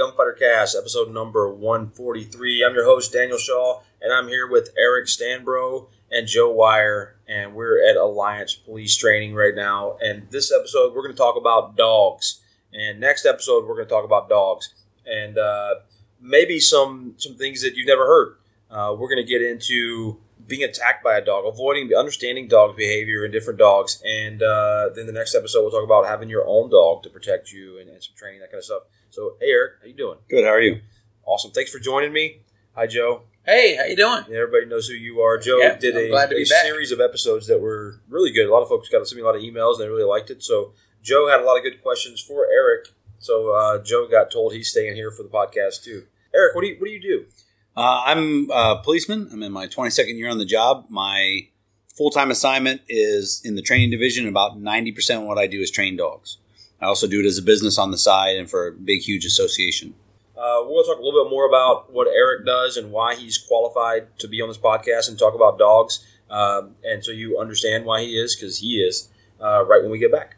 Gunfighter Cast, episode number 143. I'm your host, Daniel Shaw, and I'm here with Eric Stanbro and Joe Weyer, and we're at Alliance Police Training right now. And this episode, we're going to talk about dogs. And next episode, we're going to talk about dogs and uh, maybe some some things that you've never heard. Uh, we're going to get into being attacked by a dog, avoiding understanding dog behavior in different dogs, and uh, then the next episode we'll talk about having your own dog to protect you and, and some training that kind of stuff. So, hey Eric, how you doing? Good. How are you? Awesome. Thanks for joining me. Hi, Joe. Hey, how you doing? Yeah, everybody knows who you are. Joe Yeah, did I'm a, glad to a be back. series of episodes that were really good. A lot of folks got to send me a lot of emails and they really liked it. So Joe had a lot of good questions for Eric. So uh, Joe got told he's staying here for the podcast too. Eric, what do you what do you do? Uh, I'm a policeman. I'm in my 22nd year on the job. My full time assignment is in the training division. About 90% of what I do is train dogs. I also do it as a business on the side and for a big, huge association. Uh, to talk a little bit more about what Eric does and why he's qualified to be on this podcast and talk about dogs. Um, and so you understand why he is, because he is, uh, right when we get back.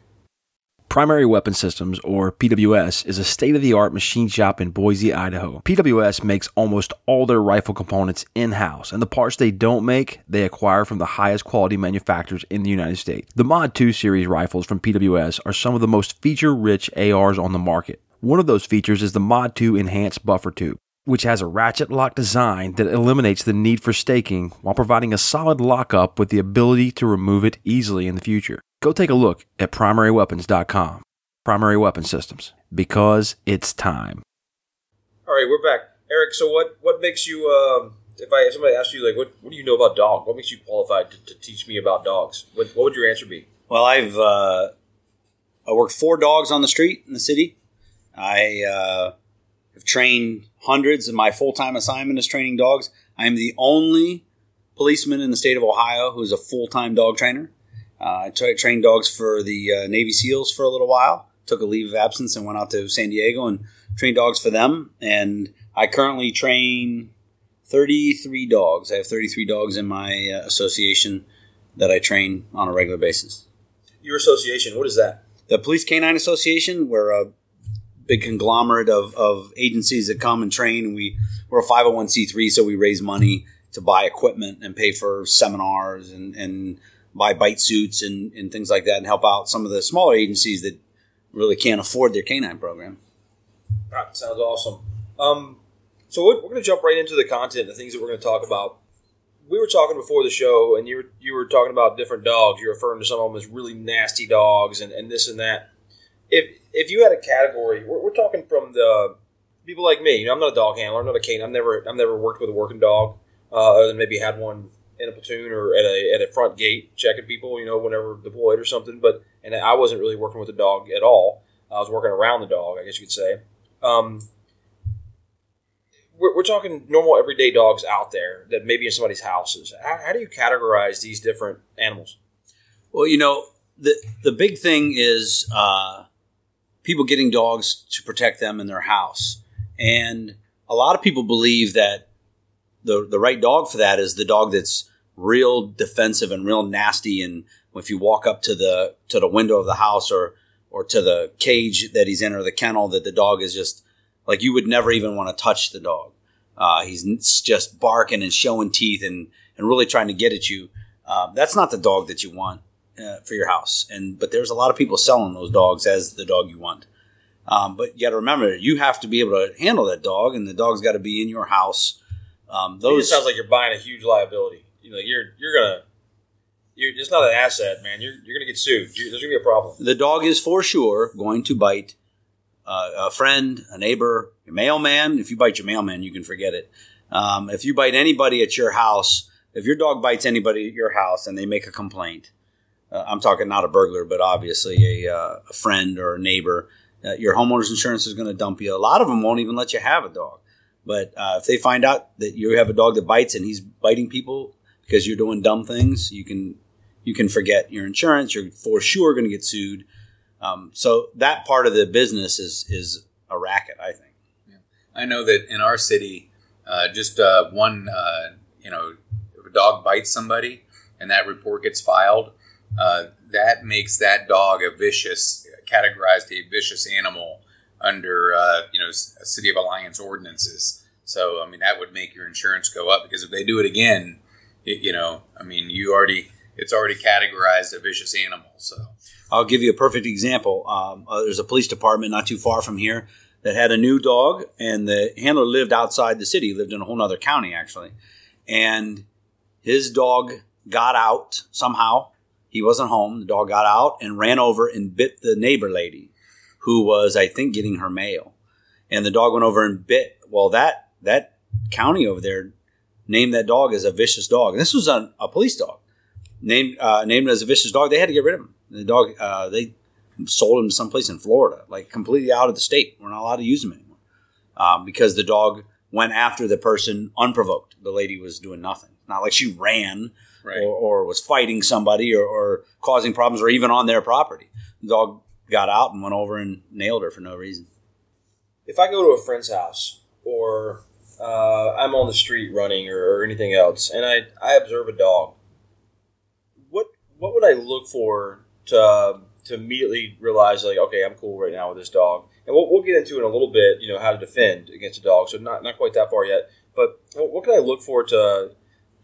Primary Weapon Systems, or PWS, is a state of the art machine shop in Boise, Idaho. PWS makes almost all their rifle components in house, and the parts they don't make, they acquire from the highest quality manufacturers in the United States. The Mod 2 series rifles from PWS are some of the most feature rich ARs on the market. One of those features is the Mod 2 Enhanced Buffer Tube which has a ratchet lock design that eliminates the need for staking while providing a solid lockup with the ability to remove it easily in the future. Go take a look at primaryweapons.com. Primary Weapon Systems, because it's time. All right, we're back. Eric, so what, what makes you, um, if I if somebody asks you, like, what, what do you know about dogs? What makes you qualified to, to teach me about dogs? What, what would your answer be? Well, I've uh, I worked four dogs on the street in the city. I uh, have trained hundreds, and my full time assignment is training dogs. I am the only policeman in the state of Ohio who is a full time dog trainer. Uh, I tra- trained dogs for the uh, Navy SEALs for a little while. Took a leave of absence and went out to San Diego and trained dogs for them. And I currently train 33 dogs. I have 33 dogs in my uh, association that I train on a regular basis. Your association, what is that? The Police Canine Association, we're a big conglomerate of, of agencies that come and train. We, we're a 501c3, so we raise money to buy equipment and pay for seminars and, and buy bite suits and, and things like that and help out some of the smaller agencies that really can't afford their canine program. That sounds awesome. Um, so we're, we're going to jump right into the content, the things that we're going to talk about. We were talking before the show, and you were you were talking about different dogs. You're referring to some of them as really nasty dogs, and, and this and that. If if you had a category, we're, we're talking from the people like me. You know, I'm not a dog handler. I'm not a cane. I've never I've never worked with a working dog, uh, other than maybe had one in a platoon or at a at a front gate checking people. You know, whenever deployed or something. But and I wasn't really working with a dog at all. I was working around the dog, I guess you could say. Um, we're, we're talking normal everyday dogs out there that maybe in somebody's houses. How, how do you categorize these different animals? Well, you know, the the big thing is uh, people getting dogs to protect them in their house, and a lot of people believe that the the right dog for that is the dog that's real defensive and real nasty, and if you walk up to the to the window of the house or or to the cage that he's in or the kennel, that the dog is just like you would never even want to touch the dog. Uh, he's just barking and showing teeth and and really trying to get at you. Uh, that's not the dog that you want uh, for your house. And but there's a lot of people selling those dogs as the dog you want. Um, but you got to remember, you have to be able to handle that dog, and the dog's got to be in your house. Um, It those sounds like you're buying a huge liability. You know, you're you're gonna. You're, it's not an asset, man. You're, you're going to get sued. You there's going to be a problem. the dog is for sure going to bite uh, a friend, a neighbor, your mailman. If you bite your mailman, you can forget it. Um, if you bite anybody at your house, if your dog bites anybody at your house and they make a complaint, uh, I'm talking not a burglar, but obviously a, uh, a friend or a neighbor, uh, your homeowner's insurance is going to dump you. A lot of them won't even let you have a dog. But uh, if they find out that you have a dog that bites and he's biting people because you're doing dumb things, you can you can forget your insurance. You're for sure going to get sued. Um, so that part of the business is is a racket, I think. I know that in our city, uh, just uh, one, uh, you know, if a dog bites somebody and that report gets filed, uh, that makes that dog a vicious, categorized a vicious animal under uh, you know City of Alliance ordinances. So I mean that would make your insurance go up because if they do it again, it, you know, I mean you already it's already categorized a vicious animal. So I'll give you a perfect example. Um, uh, there's a police department not too far from here that had a new dog, and the handler lived outside the city, lived in a whole other county actually, and his dog got out somehow. He wasn't home. The dog got out and ran over and bit the neighbor lady, who was, I think, getting her mail. And the dog went over and bit. Well, that that county over there named that dog as a vicious dog. And this was a, a police dog named uh, named as a vicious dog. They had to get rid of him. The dog uh, they sold him to someplace in Florida, like completely out of the state. We're not allowed to use him anymore um, because the dog went after the person unprovoked. The lady was doing nothing. Not like she ran right, or, or was fighting somebody or, or causing problems or even on their property. The dog got out and went over and nailed her for no reason. if I go to a friend's house or uh, I'm on the street running or, or anything else, and I, I observe a dog, what what would I look for to to immediately realize like okay I'm cool right now with this dog, and we'll, we'll get into in a little bit you know how to defend against a dog, so not not quite that far yet, but what, what can I look for to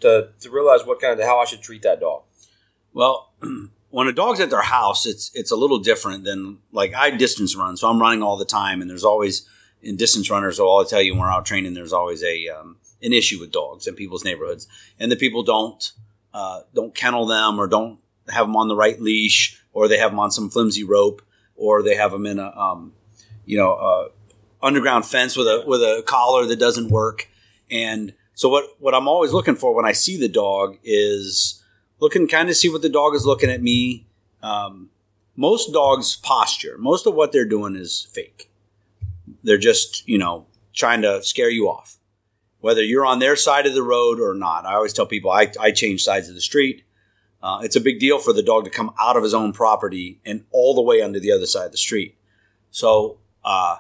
to to realize what kind of how I should treat that dog? Well, when a dog's at their house, it's it's a little different than like I distance run, so I'm running all the time, and there's always in distance runners. So I'll tell you when we're out training, there's always a um, an issue with dogs in people's neighborhoods, and the people don't uh, don't kennel them or don't have them on the right leash, or they have them on some flimsy rope, or they have them in a um, you know a underground fence with a with a collar that doesn't work, and so what what I'm always looking for when I see the dog is looking kind of see what the dog is looking at me. Um, most dogs posture. Most of what they're doing is fake. They're just you know trying to scare you off, whether you're on their side of the road or not. I always tell people I, I change sides of the street. Uh, it's a big deal for the dog to come out of his own property and all the way onto the other side of the street. So uh,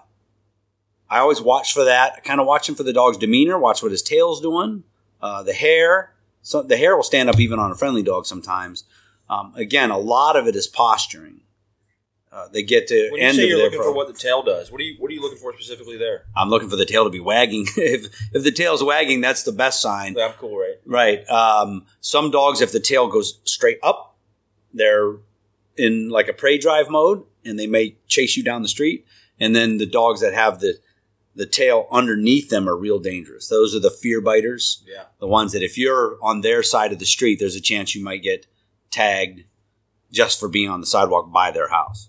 I always watch for that. I kind of watch him for the dog's demeanor, watch what his tail's doing, uh, the hair. So the hair will stand up even on a friendly dog sometimes. Um, again, a lot of it is posturing. Uh, they get to When you end say you're looking for what the tail does, what are you what are you looking for specifically there? I'm looking for the tail to be wagging. if if the tail's wagging, that's the best sign. I'm cool, right? Right. Um, some dogs, if the tail goes straight up, they're in like a prey drive mode, and they may chase you down the street. And then the dogs that have the the tail underneath them are real dangerous. Those are the fear biters. Yeah. The ones that if you're on their side of the street, there's a chance you might get tagged just for being on the sidewalk by their house.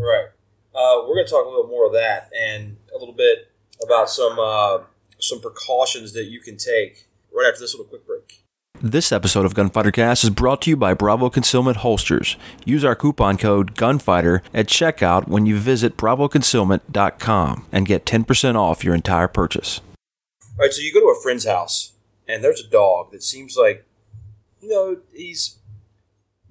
Right. Uh, we're going to talk a little more of that and a little bit about some uh, some precautions that you can take right after this little quick break. This episode of Gunfighter Cast is brought to you by Bravo Concealment Holsters. Use our coupon code GUNFIGHTER at checkout when you visit bravoconcealment.com and get 10% off your entire purchase. All right, so you go to a friend's house and there's a dog that seems like, you know, he's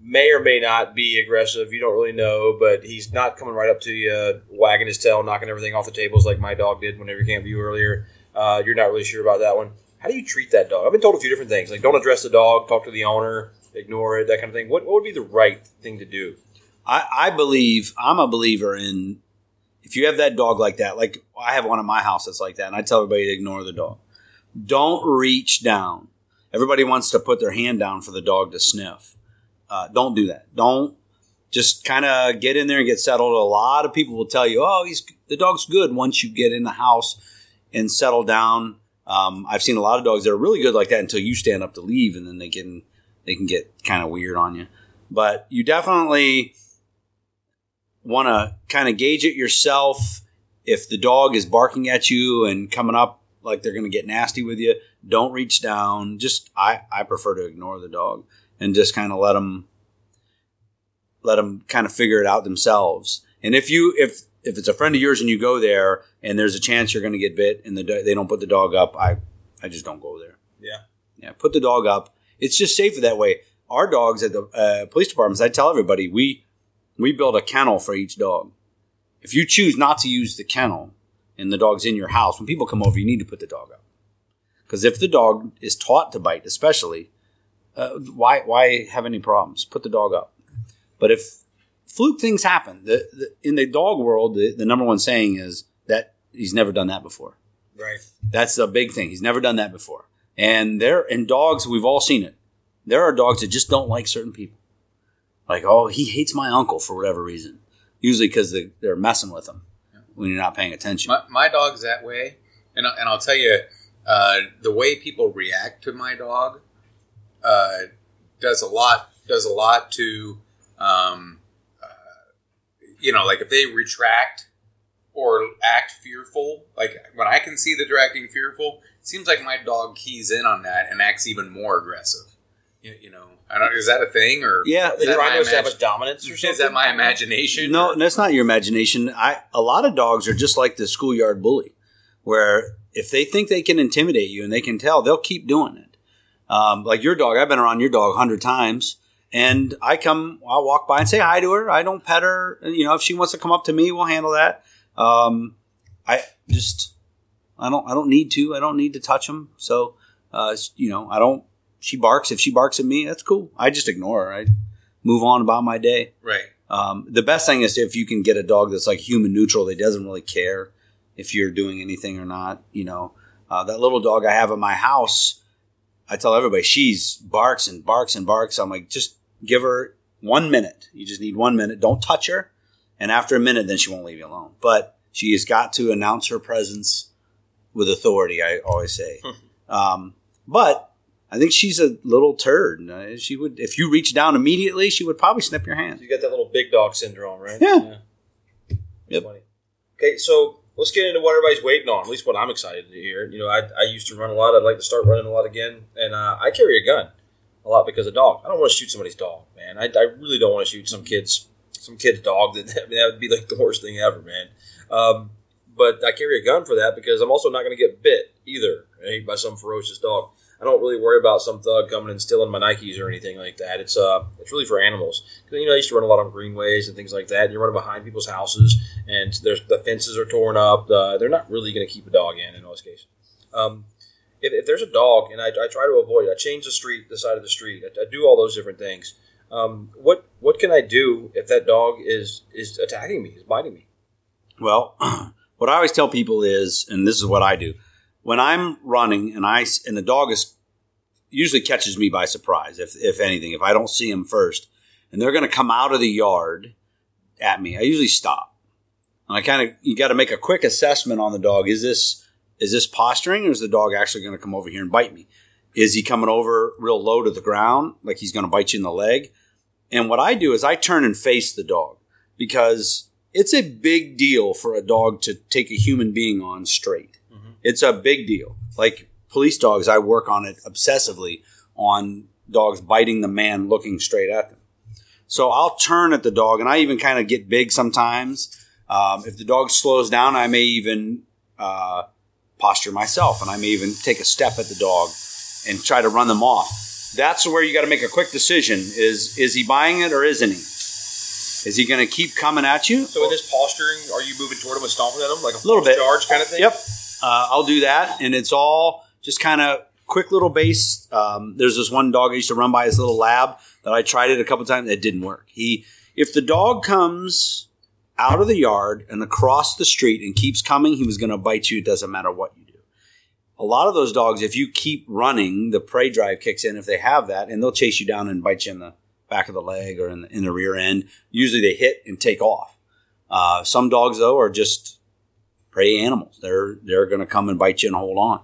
may or may not be aggressive. You don't really know, but he's not coming right up to you, wagging his tail, knocking everything off the tables like my dog did whenever he came to you earlier. Uh, you're not really sure about that one. How do you treat that dog? I've been told a few different things, like don't address the dog, talk to the owner, ignore it, that kind of thing. What, what would be the right thing to do? I, I believe I'm a believer in if you have that dog like that, like I have one in my house that's like that, and I tell everybody to ignore the dog. Don't reach down. Everybody wants to put their hand down for the dog to sniff. Uh, don't do that. Don't just kind of get in there and get settled. A lot of people will tell you, "Oh, he's the dog's good." Once you get in the house and settle down, um, I've seen a lot of dogs that are really good like that until you stand up to leave, and then they can they can get kind of weird on you. But you definitely want to kind of gauge it yourself. If the dog is barking at you and coming up like they're going to get nasty with you, don't reach down. Just I I prefer to ignore the dog and just kind of let them let them kind of figure it out themselves. And if you if if it's a friend of yours and you go there and there's a chance you're going to get bit and the, they don't put the dog up, I I just don't go there. Yeah. Yeah, put the dog up. It's just safer that way. Our dogs at the uh, police departments, I tell everybody, we we build a kennel for each dog. If you choose not to use the kennel and the dog's in your house, when people come over, you need to put the dog up. Because if the dog is taught to bite, especially, uh, why why have any problems? Put the dog up. But if fluke things happen. The, the, in the dog world, the, the number one saying is that he's never done that before. Right. That's a big thing. He's never done that before. And there, in dogs, we've all seen it. There are dogs that just don't like certain people. Like, oh, he hates my uncle for whatever reason. Usually because they, they're messing with him when you're not paying attention. My, my dog's that way, and I- and I'll tell you, uh, the way people react to my dog uh, does a lot does a lot to, um, uh, you know, like if they retract or act fearful, like when I can see that they're acting fearful, it seems like my dog keys in on that and acts even more aggressive. You, you know, I don't. Is that a thing or Yeah, is trying to establish dominance or something. Is that my imagination? No, that's not your imagination. I a lot of dogs are just like the schoolyard bully, where if they think they can intimidate you and they can tell, they'll keep doing it. Um, like your dog, I've been around your dog a hundred times, and I come, I'll walk by and say hi to her. I don't pet her. You know, if she wants to come up to me, we'll handle that. Um, I just, I don't, I don't need to. I don't need to touch them. So, uh, you know, I don't. She barks. If she barks at me, that's cool. I just ignore her. I move on about my day. right. Um, the best thing is if you can get a dog that's like human neutral, that doesn't really care if you're doing anything or not. You know, uh, that little dog I have in my house, I tell everybody she's barks and barks and barks. I'm like, just give her one minute. You just need one minute. Don't touch her, and after a minute, then she won't leave you alone. But she has got to announce her presence with authority. I always say, um, but. I think she's a little turd. Uh, She would, if you reach down immediately, she would probably snip your hand. You got that little big dog syndrome, right? Yeah. That's Yep. funny. Okay, so let's get into what everybody's waiting on. At least what I'm excited to hear. You know, I, I used to run a lot. I'd like to start running a lot again, and uh, I carry a gun a lot because of dog. I don't want to shoot somebody's dog, man. I, I really don't want to shoot some kids some kid's dog. That I mean, that would be like the worst thing ever, man. Um, but I carry a gun for that because I'm also not going to get bit either right, by some ferocious dog. I don't really worry about some thug coming and stealing my Nikes or anything like that. It's uh, it's really for animals. you know, I used to run a lot on greenways and things like that. And You're running behind people's houses, and there's the fences are torn up. Uh, they're not really going to keep a dog in in most cases. Um, if, if there's a dog, and I, I try to avoid it, I change the street, the side of the street. I, I do all those different things. Um, what what can I do if that dog is is attacking me, is biting me? Well, what I always tell people is, and this is what I do, when I'm running and I and the dog is usually catches me by surprise. If if anything, if I don't see him first, and they're going to come out of the yard at me, I usually stop. And I kind of you got to make a quick assessment on the dog. Is this is this posturing, or is the dog actually going to come over here and bite me? Is he coming over real low to the ground, like he's going to bite you in the leg? And what I do is I turn and face the dog because it's a big deal for a dog to take a human being on straight. It's a big deal. Like police dogs, I work on it obsessively on dogs biting the man looking straight at them. So I'll turn at the dog, and I even kind of get big sometimes. Um, if the dog slows down, I may even uh, posture myself, and I may even take a step at the dog and try to run them off. That's where you got to make a quick decision: is is he buying it or isn't he? Is he going to keep coming at you? So in this posturing, are you moving toward him and stomping at him like a Little bit. charge kind of thing? Yep. Uh, I'll do that, and it's all just kind of quick little base. Um, there's this one dog I used to run by his little lab that I tried it a couple times. It didn't work. He, if the dog comes out of the yard and across the street and keeps coming, he was going to bite you. It doesn't matter what you do. A lot of those dogs, if you keep running, the prey drive kicks in if they have that, and they'll chase you down and bite you in the back of the leg or in the, in the rear end. Usually they hit and take off. Uh, some dogs, though, are just prey animals. They're they're going to come and bite you and hold on.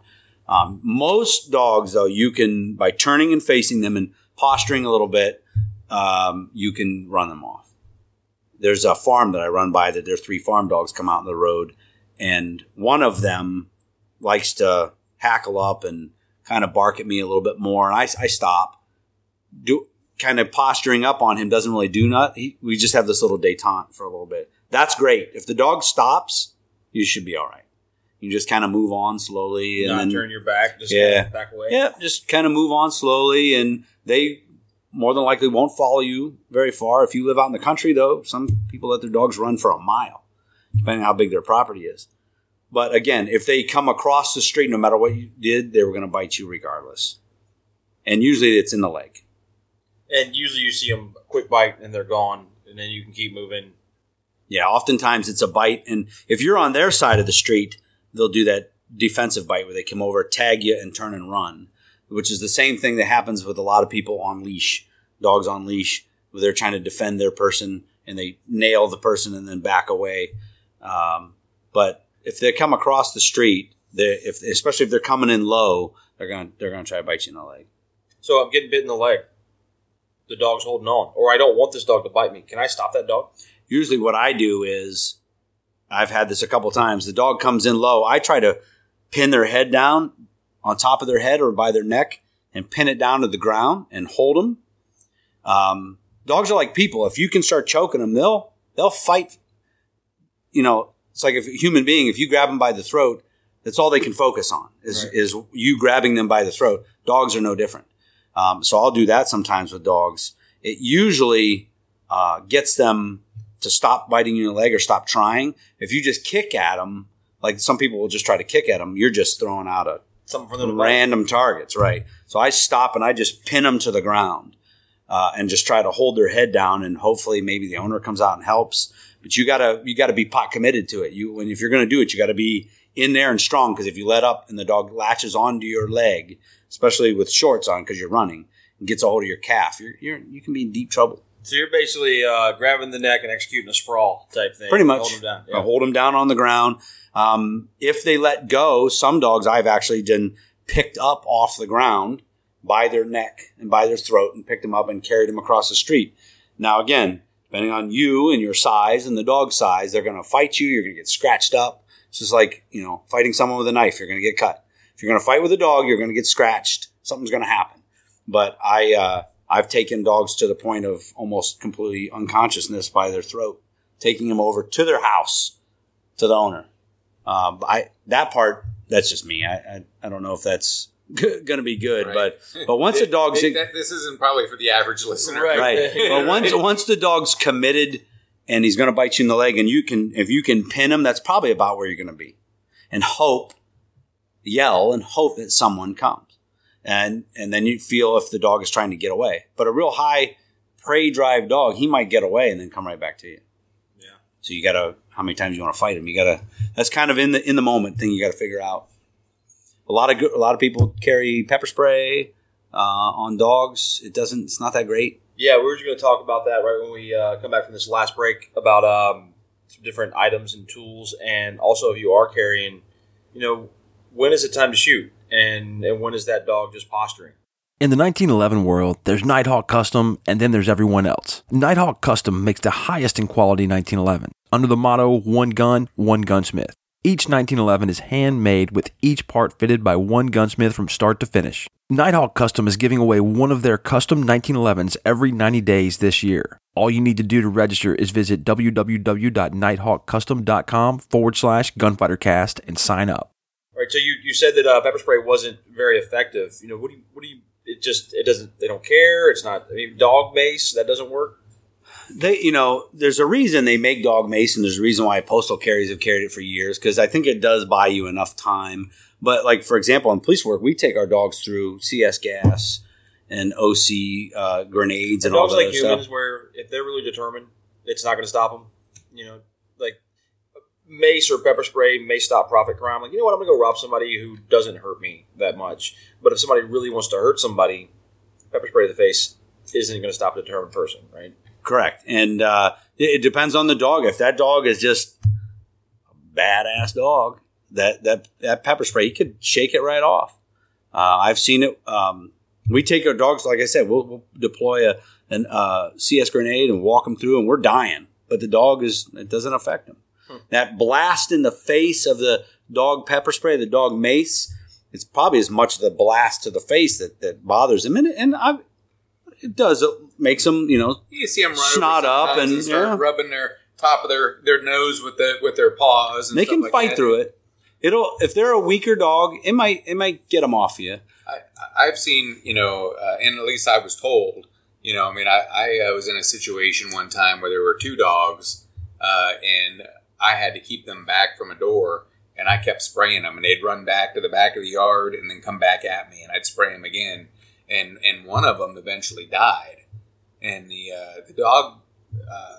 Um, most dogs, though, you can by turning and facing them and posturing a little bit, um, you can run them off. There's a farm that I run by that there's three farm dogs come out in the road, and one of them likes to hackle up and kind of bark at me a little bit more, and I, I stop. Do kind of posturing up on him doesn't really do not. He, we just have this little detente for a little bit. That's great. If the dog stops, you should be all right. You just kind of move on slowly, and Not then turn your back, just Yeah. kinda back away. yeah, just kind of move on slowly, and they more than likely won't follow you very far. If you live out in the country, though, some people let their dogs run for a mile, depending on how big their property is. But again, if they come across the street, no matter what you did, they were going to bite you regardless. And usually it's in the leg. And usually you see them quick bite and they're gone. and then you can keep moving. Yeah, oftentimes it's a bite, and if you're on their side of the street, they'll do that defensive bite where they come over, tag you, and turn and run, which is the same thing that happens with a lot of people on leash, dogs on leash, where they're trying to defend their person and they nail the person and then back away. Um, but if they come across the street, if especially if they're coming in low, they're gonna they're gonna try to bite you in the leg. So I'm getting bit in the leg. The dog's holding on, or I don't want this dog to bite me. Can I stop that dog? Usually, what I do is I've had this a couple times. The dog comes in low. I try to pin their head down on top of their head or by their neck and pin it down to the ground and hold them. Um, dogs are like people. If you can start choking them, they'll they'll fight. You know, it's like a human being. If you grab them by the throat, that's all they can focus on is Right. is you grabbing them by the throat. Dogs are no different. Um, so I'll do that sometimes with dogs. It usually uh, gets them to stop biting your leg or stop trying. If you just kick at them, like some people will just try to kick at them, you're just throwing out a Something for them bite. random targets, right? So I stop and I just pin them to the ground uh, and just try to hold their head down, and hopefully maybe the owner comes out and helps. But you gotta you gotta be pot committed to it. You when if you're gonna do it, you gotta be in there and strong because if you let up and the dog latches onto your leg, especially with shorts on because you're running, and gets a hold of your calf, you're, you're you can be in deep trouble. So you're basically uh, grabbing the neck and executing a sprawl type thing. Pretty much. Hold them down. Or hold them down on the ground. Um, if they let go, some dogs I've actually done picked up off the ground by their neck and by their throat and picked them up and carried them across the street. Now, again, depending on you and your size and the dog's size, they're going to fight you. You're going to get scratched up. It's just like, you know, fighting someone with a knife. You're going to get cut. If you're going to fight with a dog, you're going to get scratched. Something's going to happen. But I, uh, I've taken dogs to the point of almost completely unconsciousness by their throat, taking them over to their house, to the owner. Um, I that part that's just me. I I, I don't know if that's g- going to be good, Right. but but once a dog's It- that- this isn't probably for the average listener, Right. right, but once once the dog's committed and he's going to bite you in the leg, and you can if you can pin him, that's probably about where you're going to be, and hope, yell and hope that someone comes, and and then you feel if the dog is trying to get away. But a real high prey drive dog, he might get away and then come right back to you. Yeah. So you gotta how many times you want to fight him. You gotta that's kind of in the in the moment thing you got to figure out. A lot of good, a lot of people carry pepper spray uh, on dogs. It doesn't. It's not that great. Yeah, we were just going to talk about that right when we uh, come back from this last break about um, some different items and tools, and also if you are carrying, you know, when is it time to shoot, and and when is that dog just posturing? In the 1911 world, there's Nighthawk Custom and then there's everyone else. Nighthawk Custom makes the highest in quality 1911 under the motto one gun, one gunsmith. Each 1911 is handmade with each part fitted by one gunsmith from start to finish. Nighthawk Custom is giving away one of their custom 1911s every 90 days this year. All you need to do to register is visit www.nighthawkcustom.com forward slash gunfightercast and sign up. All right. So you, you said that uh, pepper spray wasn't very effective. You know, what do you what do you? It just it doesn't. They don't care. It's not. I mean, dog mace that doesn't work. They, you know, there's a reason they make dog mace, and there's a reason why postal carriers have carried it for years because I think it does buy you enough time. But like for example, in police work, we take our dogs through CS gas and OC uh, grenades and all that stuff. dogs like humans, where if they're really determined, it's not going to stop them. You know, like mace or pepper spray may stop profit crime. Like, you know what? I'm going to go rob somebody who doesn't hurt me that much. But if somebody really wants to hurt somebody, pepper spray to the face isn't going to stop a determined person, right? Correct, and uh, it, depends on the dog. If that dog is just a badass dog, that that that pepper spray, you could shake it right off. Uh, I've seen it. Um, we take our dogs, like I said, we'll, we'll deploy a an uh, CS grenade and walk them through, and we're dying. But the dog is it doesn't affect them. That blast in the face of the dog pepper spray, the dog mace, it's probably as much the blast to the face that, that bothers him, and and I, it does it makes them you know You see them Snot up sometimes and- start yeah. rubbing their top of their, their nose with the with their paws. And they can like fight that. through it. It'll if they're a weaker dog, it might it might get them off you. I, I've seen, you know, uh, and at least I was told, you know, I mean, I, I uh, was in a situation one time where there were two dogs, uh, and I had to keep them back from a door, and I kept spraying them, and they'd run back to the back of the yard and then come back at me, and I'd spray them again, and and one of them eventually died, and the uh, the dog uh,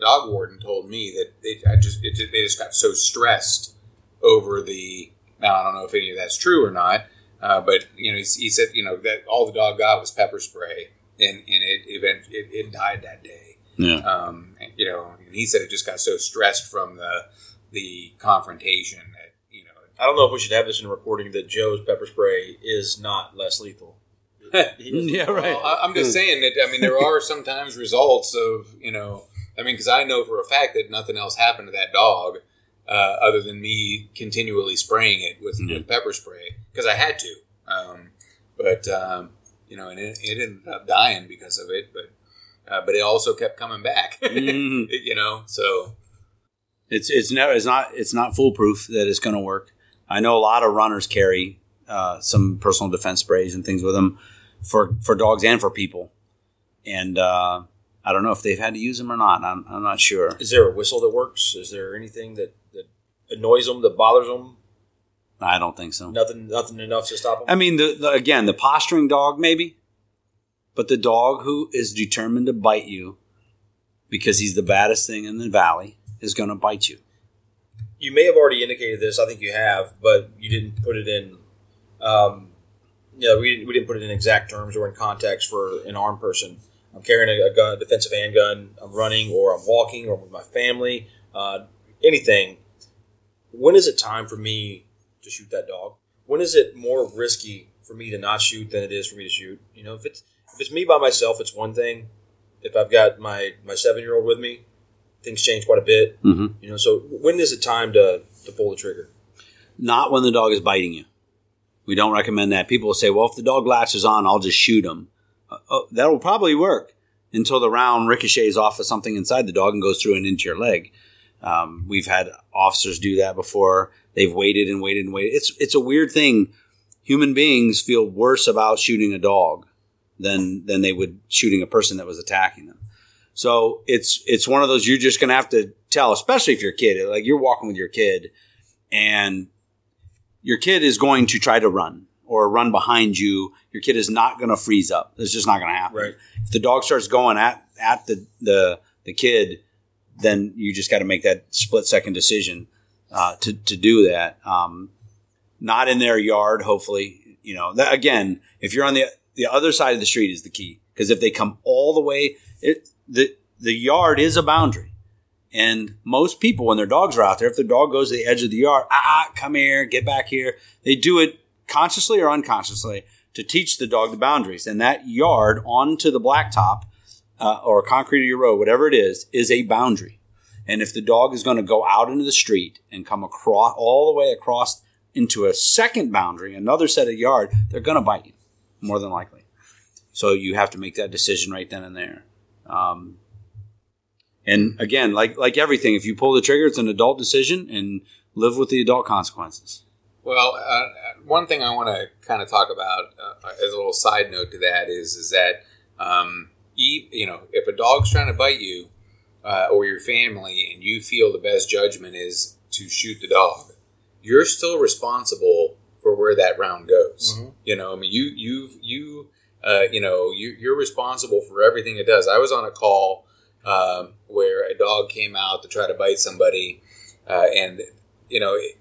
dog warden told me that they, I just it, they just got so stressed over the. Now I don't know if any of that's true or not, uh, but you know he, he, said you know that all the dog got was pepper spray, and and it event it, it, died that day. Yeah. Um, and, you know, and he said it just got so stressed from the the confrontation that you know. I don't know if we should have this in a recording that Joe's pepper spray is not less lethal. yeah, right. Well, I, I'm just saying that. I mean, there are sometimes results of you know. I mean, because I know for a fact that nothing else happened to that dog uh, other than me continually spraying it with, Yeah. with pepper spray because I had to. Um, but um, you know, and it, it ended up dying because of it. But uh, but it also kept coming back. Mhm. you know, so It's it's never it's not it's not foolproof that it's going to work. I know a lot of runners carry uh, some personal defense sprays and things with them for for dogs and for people, and uh, I don't know if they've had to use them or not. I'm, I'm not sure. Is there a whistle that works? Is there anything that, that annoys them, that bothers them? I don't think so. Nothing, nothing enough to stop them. I mean, the, the again, the posturing dog maybe, but the dog who is determined to bite you because he's the baddest thing in the valley is going to bite you. you may have already indicated this. I think you have, but you didn't put it in. Um, yeah, we didn't, we didn't put it in exact terms or in context for an armed person. I'm carrying a, gun, defensive handgun. I'm running, or I'm walking, or with my family. Uh, anything. When is it time for me to shoot that dog? When is it more risky for me to not shoot than it is for me to shoot? You know, if it's if it's me by myself, it's one thing. If I've got my my seven year old with me, things change quite a bit. Mm-hmm. You know, so when is it time to, to pull the trigger? Not when the dog is biting you. We don't recommend that. People will say, well, if the dog latches on, I'll just shoot him. Uh, oh, that'll probably work until the round ricochets off of something inside the dog and goes through and into your leg. Um, we've had officers do that before. They've waited and waited and waited. It's it's a weird thing. Human beings feel worse about shooting a dog than than they would shooting a person that was attacking them. So it's it's one of those you're just gonna have to tell, especially if you're a kid. Like you're walking with your kid, and your kid is going to try to run or run behind you. Your kid is not going to freeze up. It's just not going to happen. Right. If the dog starts going at at the the the kid, then you just got to make that split second decision uh, to to do that. Um, not in their yard, hopefully. You know, that, again, if you're on the the other side of the street is the key because if they come all the way, it the the yard is a boundary. And most people, when their dogs are out there, if the dog goes to the edge of the yard, ah, ah, come here, get back here, they do it consciously or unconsciously to teach the dog the boundaries. And that yard onto the blacktop uh, or concrete of your road, whatever it is, is a boundary. And if the dog is going to go out into the street and come across all the way across into a second boundary, another set of yard, they're going to bite you more than likely. So you have to make that decision right then and there. Um, and again, like like everything, if you pull the trigger, it's an adult decision, and live with the adult consequences. Well, uh, one thing I want to kind of talk about uh, as a little side note to that is is that um, you know if a dog's trying to bite you uh, or your family and you feel the best judgment is to shoot the dog, you're still responsible for where that round goes. Mhm. You know, I mean, you you've you uh, you know you, you're responsible for everything it does. I was on a call um, where a dog came out to try to bite somebody, uh, and you know. It,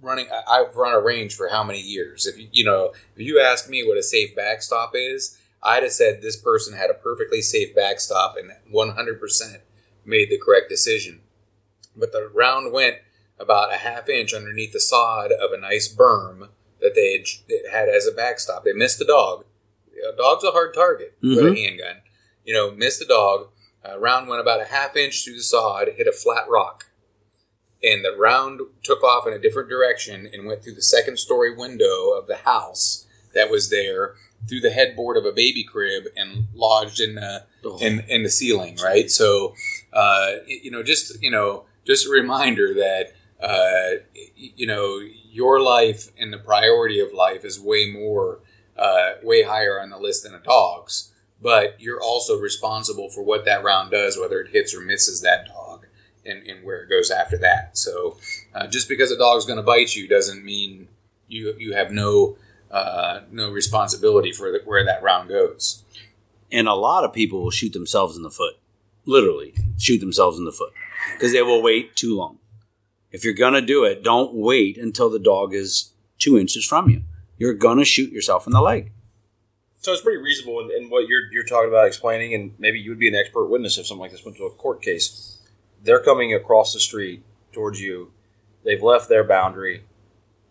running I- I've run a range for how many years if you you know if you ask me what a safe backstop is I'd have said this person had a perfectly safe backstop and 100% made the correct decision but the round went about a half inch underneath the sod of a nice berm that they had, had as a backstop. They missed the dog. A dog's a hard target with a handgun. You know missed the dog. Uh, round went about a half inch through the sod hit a flat rock and the round took off in a different direction and went through the second story window of the house that was there through the headboard of a baby crib and lodged in the in, in the ceiling right? So uh, you know just you know just a reminder that uh, you know your life and the priority of life is way more uh, way higher on the list than a dog's but you're also responsible for what that round does whether it hits or misses that dog and, and where it goes after that. So uh, just because a dog's going to bite you doesn't mean you you have no uh, no responsibility for the, where that round goes. And a lot of people will shoot themselves in the foot. literally shoot themselves in the foot because they will wait too long. If you're going to do it, don't wait until the dog is two inches from you. You're going to shoot yourself in the leg. So it's pretty reasonable in, in what you're you're talking about explaining, and maybe you would be an expert witness if something like this went to a court case. They're coming across the street towards you. They've left their boundary.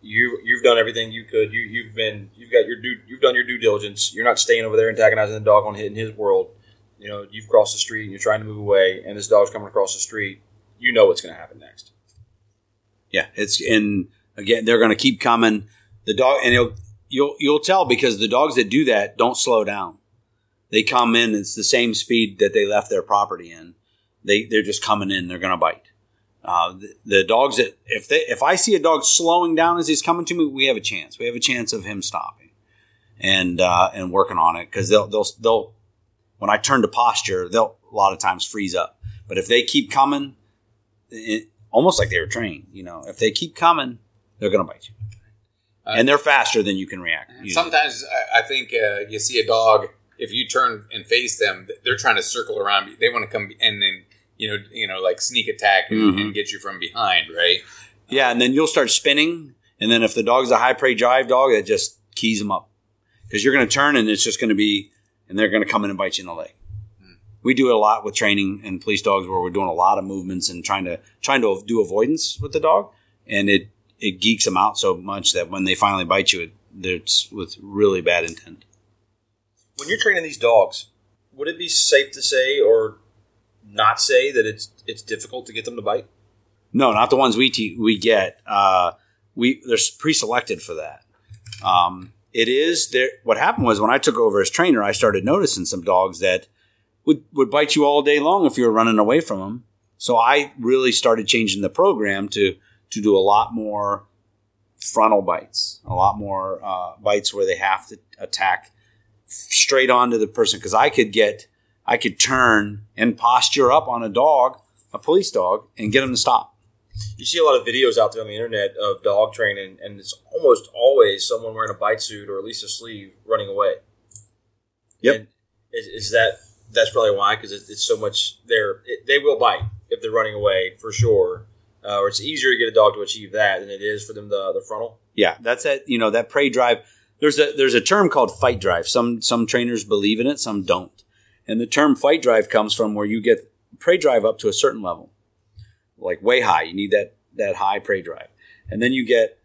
You you've done everything you could. You you've been you've got your due you've done your due diligence. You're not staying over there antagonizing the dog on hitting his world. You know you've crossed the street and you're trying to move away, and this dog's coming across the street. You know what's going to happen next. Yeah, it's and again they're going to keep coming. The dog and you'll you'll you'll tell because the dogs that do that don't slow down. They come in. It's the same speed that they left their property in. They they're just coming in. They're going to bite. Uh, the, the dogs that if they if I see a dog slowing down as he's coming to me, we have a chance. We have a chance of him stopping and uh, and working on it because they'll they'll they'll when I turn to posture, they'll a lot of times freeze up. But if they keep coming, it, almost like they were trained, you know, if they keep coming, they're going to bite you, Uh, and they're faster than you can react. Usually. Sometimes I, think uh, you see a dog. If you turn and face them, they're trying to circle around. They want to come and then you know you know like sneak attack and, Mhm. and get you from behind, right? Yeah, and then you'll start spinning, and then if the dog's a high prey drive dog, it just keys them up because you're going to turn, and it's just going to be, and they're going to come in and bite you in the leg. We do it a lot with training and police dogs, where we're doing a lot of movements and trying to trying to do avoidance with the dog, and it it geeks them out so much that when they finally bite you, it, it's with really bad intent. When you're training these dogs, would it be safe to say or not say that it's it's difficult to get them to bite? No, not the ones we te- we get. Uh, we they're pre-selected for that. Um, it is there. What happened was when I took over as trainer, I started noticing some dogs that would would bite you all day long if you were running away from them. So I really started changing the program to to do a lot more frontal bites, a lot more uh, bites where they have to attack straight onto the person because I could get I could turn and posture up on a dog, a police dog, and get them to stop. You see a lot of videos out there on the internet of dog training, and it's almost always someone wearing a bite suit or at least a sleeve running away. Yep. And is, is that that's probably why? Because it's, so much. They're they will bite if they're running away for sure. Uh, or it's easier to get a dog to achieve that than it is for them the the frontal. Yeah, that's that. You know that prey drive. There's a there's a term called fight drive. Some some trainers believe in it, some don't. And the term fight drive comes from where you get prey drive up to a certain level, like way high. You need that that high prey drive, and then you get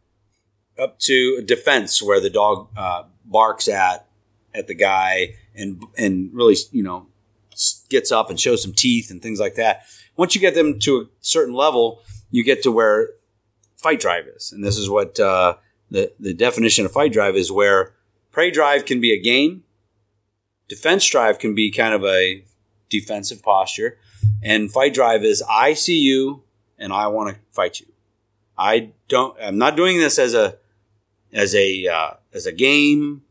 up to a defense where the dog uh, barks at at the guy and and really you know gets up and shows some teeth and things like that. Once you get them to a certain level, you get to where fight drive is, and this is what uh, the the definition of fight drive is: where prey drive can be a game, defense drive can be kind of a defensive posture, and fight drive is I see you and I want to fight you. I don't. I'm not doing this as a as a uh, as a game.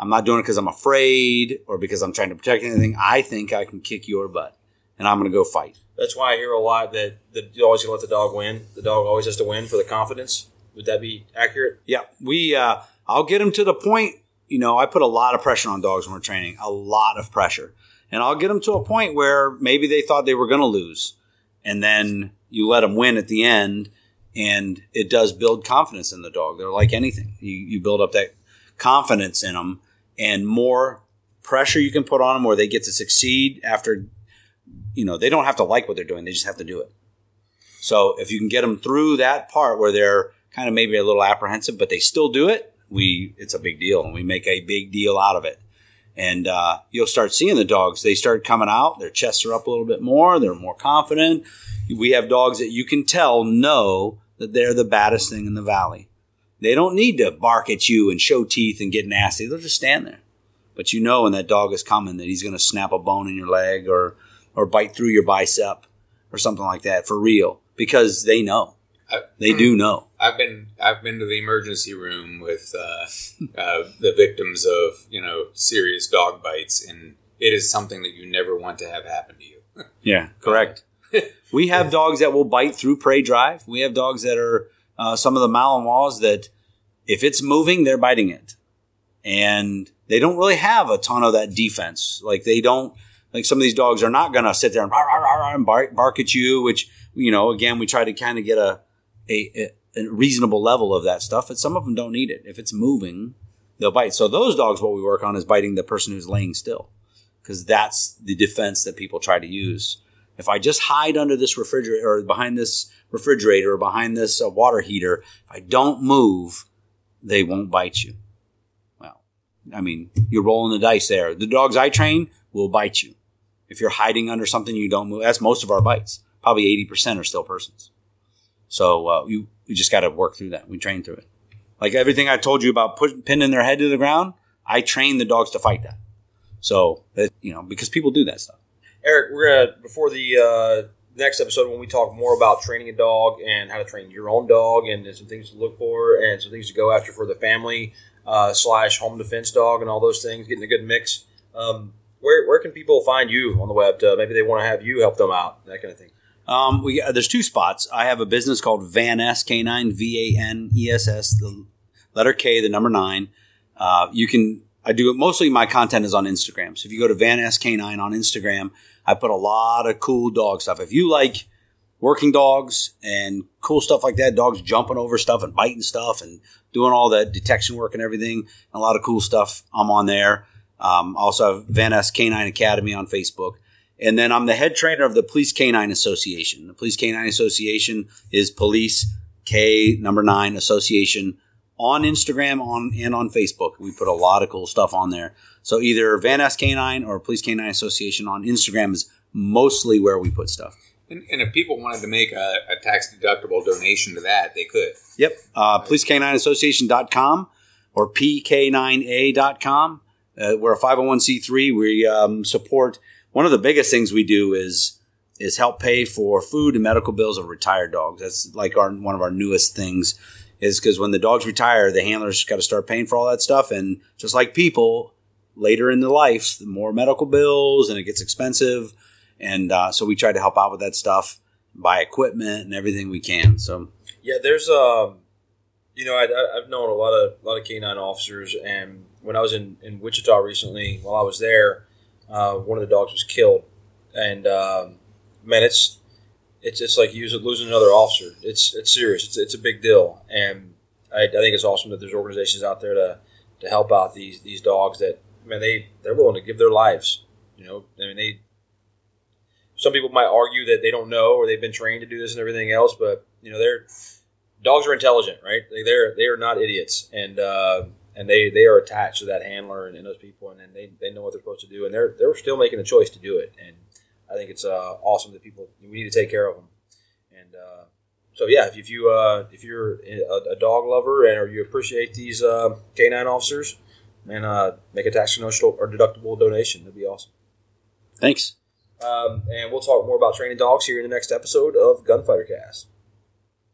I'm not doing it because I'm afraid or because I'm trying to protect anything. I think I can kick your butt, and I'm going to go fight. That's why I hear a lot that the, you always let the dog win. The dog always has to win for the confidence. Would that be accurate? Yeah, we. Uh, I'll get them to the point. You know, I put a lot of pressure on dogs when we're training, a lot of pressure, and I'll get them to a point where maybe they thought they were going to lose, and then you let them win at the end, and it does build confidence in the dog. They're like anything. You you build up that confidence in them, and more pressure you can put on them, where they get to succeed after. You know, they don't have to like what they're doing; they just have to do it. So if you can get them through that part where they're kind of maybe a little apprehensive, but they still do it, we it's a big deal, and we make a big deal out of it. And uh, you'll start seeing the dogs; they start coming out. Their chests are up a little bit more. They're more confident. We have dogs that you can tell know that they're the baddest thing in the valley. They don't need to bark at you and show teeth and get nasty. They'll just stand there. But you know when that dog is coming that he's going to snap a bone in your leg or or bite through your bicep or something like that for real because they know. I- They do know. I've been I've been to the emergency room with uh, uh, the victims of you know serious dog bites, and it is something that you never want to have happen to you. Yeah, correct. we have dogs that will bite through prey drive. We have dogs that are uh, some of the Malinois that if it's moving, they're biting it, and they don't really have a ton of that defense. Like they don't Like some of these dogs are not going to sit there and, "Rah, rah, rah, rah," and bark, bark at you, which, you know, again, we try to kind of get a, a, a reasonable level of that stuff. But some of them don't need it. If it's moving, they'll bite. So those dogs, what we work on is biting the person who's laying still because that's the defense that people try to use. If I just hide under this refrigerator or behind this refrigerator or behind this uh, water heater, if I don't move, they won't bite you. Well, I mean, you're rolling the dice there. The dogs I train will bite you. If you're hiding under something you don't move, that's most of our bites. Probably 80% are still persons. So uh, you, you just got to work through that. We train through it. Like everything I told you about put, pinning their head to the ground, I train the dogs to fight that. So, you know, because people do that stuff. Eric, we're gonna before the uh, next episode when we talk more about training a dog and how to train your own dog and some things to look for and some things to go after for the family uh, slash home defense dog and all those things, getting a good mix. Um, where where can people find you on the web? To, maybe they want to have you help them out, that kind of thing. Um, we there's two spots. I have a business called VanEss K9 V A N E S S the letter K the number nine. Uh, you can I do mostly my content is on Instagram. So if you go to VanEss K9 on Instagram, I put a lot of cool dog stuff. If you like working dogs and cool stuff like that, dogs jumping over stuff and biting stuff and doing all that detection work and everything, a lot of cool stuff. I'm on there. Um, also have VanEss Canine Academy on Facebook. And then I'm the head trainer of the Police Canine Association. The Police Canine Association is Police K number nine Association on Instagram on and on Facebook. We put a lot of cool stuff on there. So either VanEss Canine or Police Canine Association on Instagram is mostly where we put stuff. And, and if people wanted to make a, a tax deductible donation to that, they could. Yep. Uh, PoliceCanineAssociation.com or PK9A.com. Uh, we're a 501c3. We um, support one of the biggest things we do is is help pay for food and medical bills of retired dogs. That's like our one of our newest things is because when the dogs retire, the handlers got to start paying for all that stuff. And just like people, later in the life, the more medical bills and it gets expensive. And uh, so we try to help out with that stuff, buy equipment and everything we can. So Yeah, there's um, you know, I, I've known a lot of a lot of canine officers, and when I was in in Wichita recently, while I was there, uh, one of the dogs was killed, and um, man, it's it's it's like losing another officer. It's it's serious. It's it's a big deal, and I, I think it's awesome that there's organizations out there to to help out these these dogs that man they they're willing to give their lives. You know, I mean they. Some people might argue that they don't know or they've been trained to do this and everything else, but you know they're dogs are intelligent, right? They, they're they are not idiots, and uh, and they they are attached to that handler and, and those people, and, and they, they know what they're supposed to do, and they're they're still making the choice to do it, and I think it's uh, awesome that people we need to take care of them, and uh, so yeah, if, if you uh, if you're a, a dog lover and or you appreciate these uh, canine officers, man, uh, make a tax deductible or deductible donation. That'd be awesome. thanks. Um, and we'll talk more about training dogs here in the next episode of Gunfighter Cast.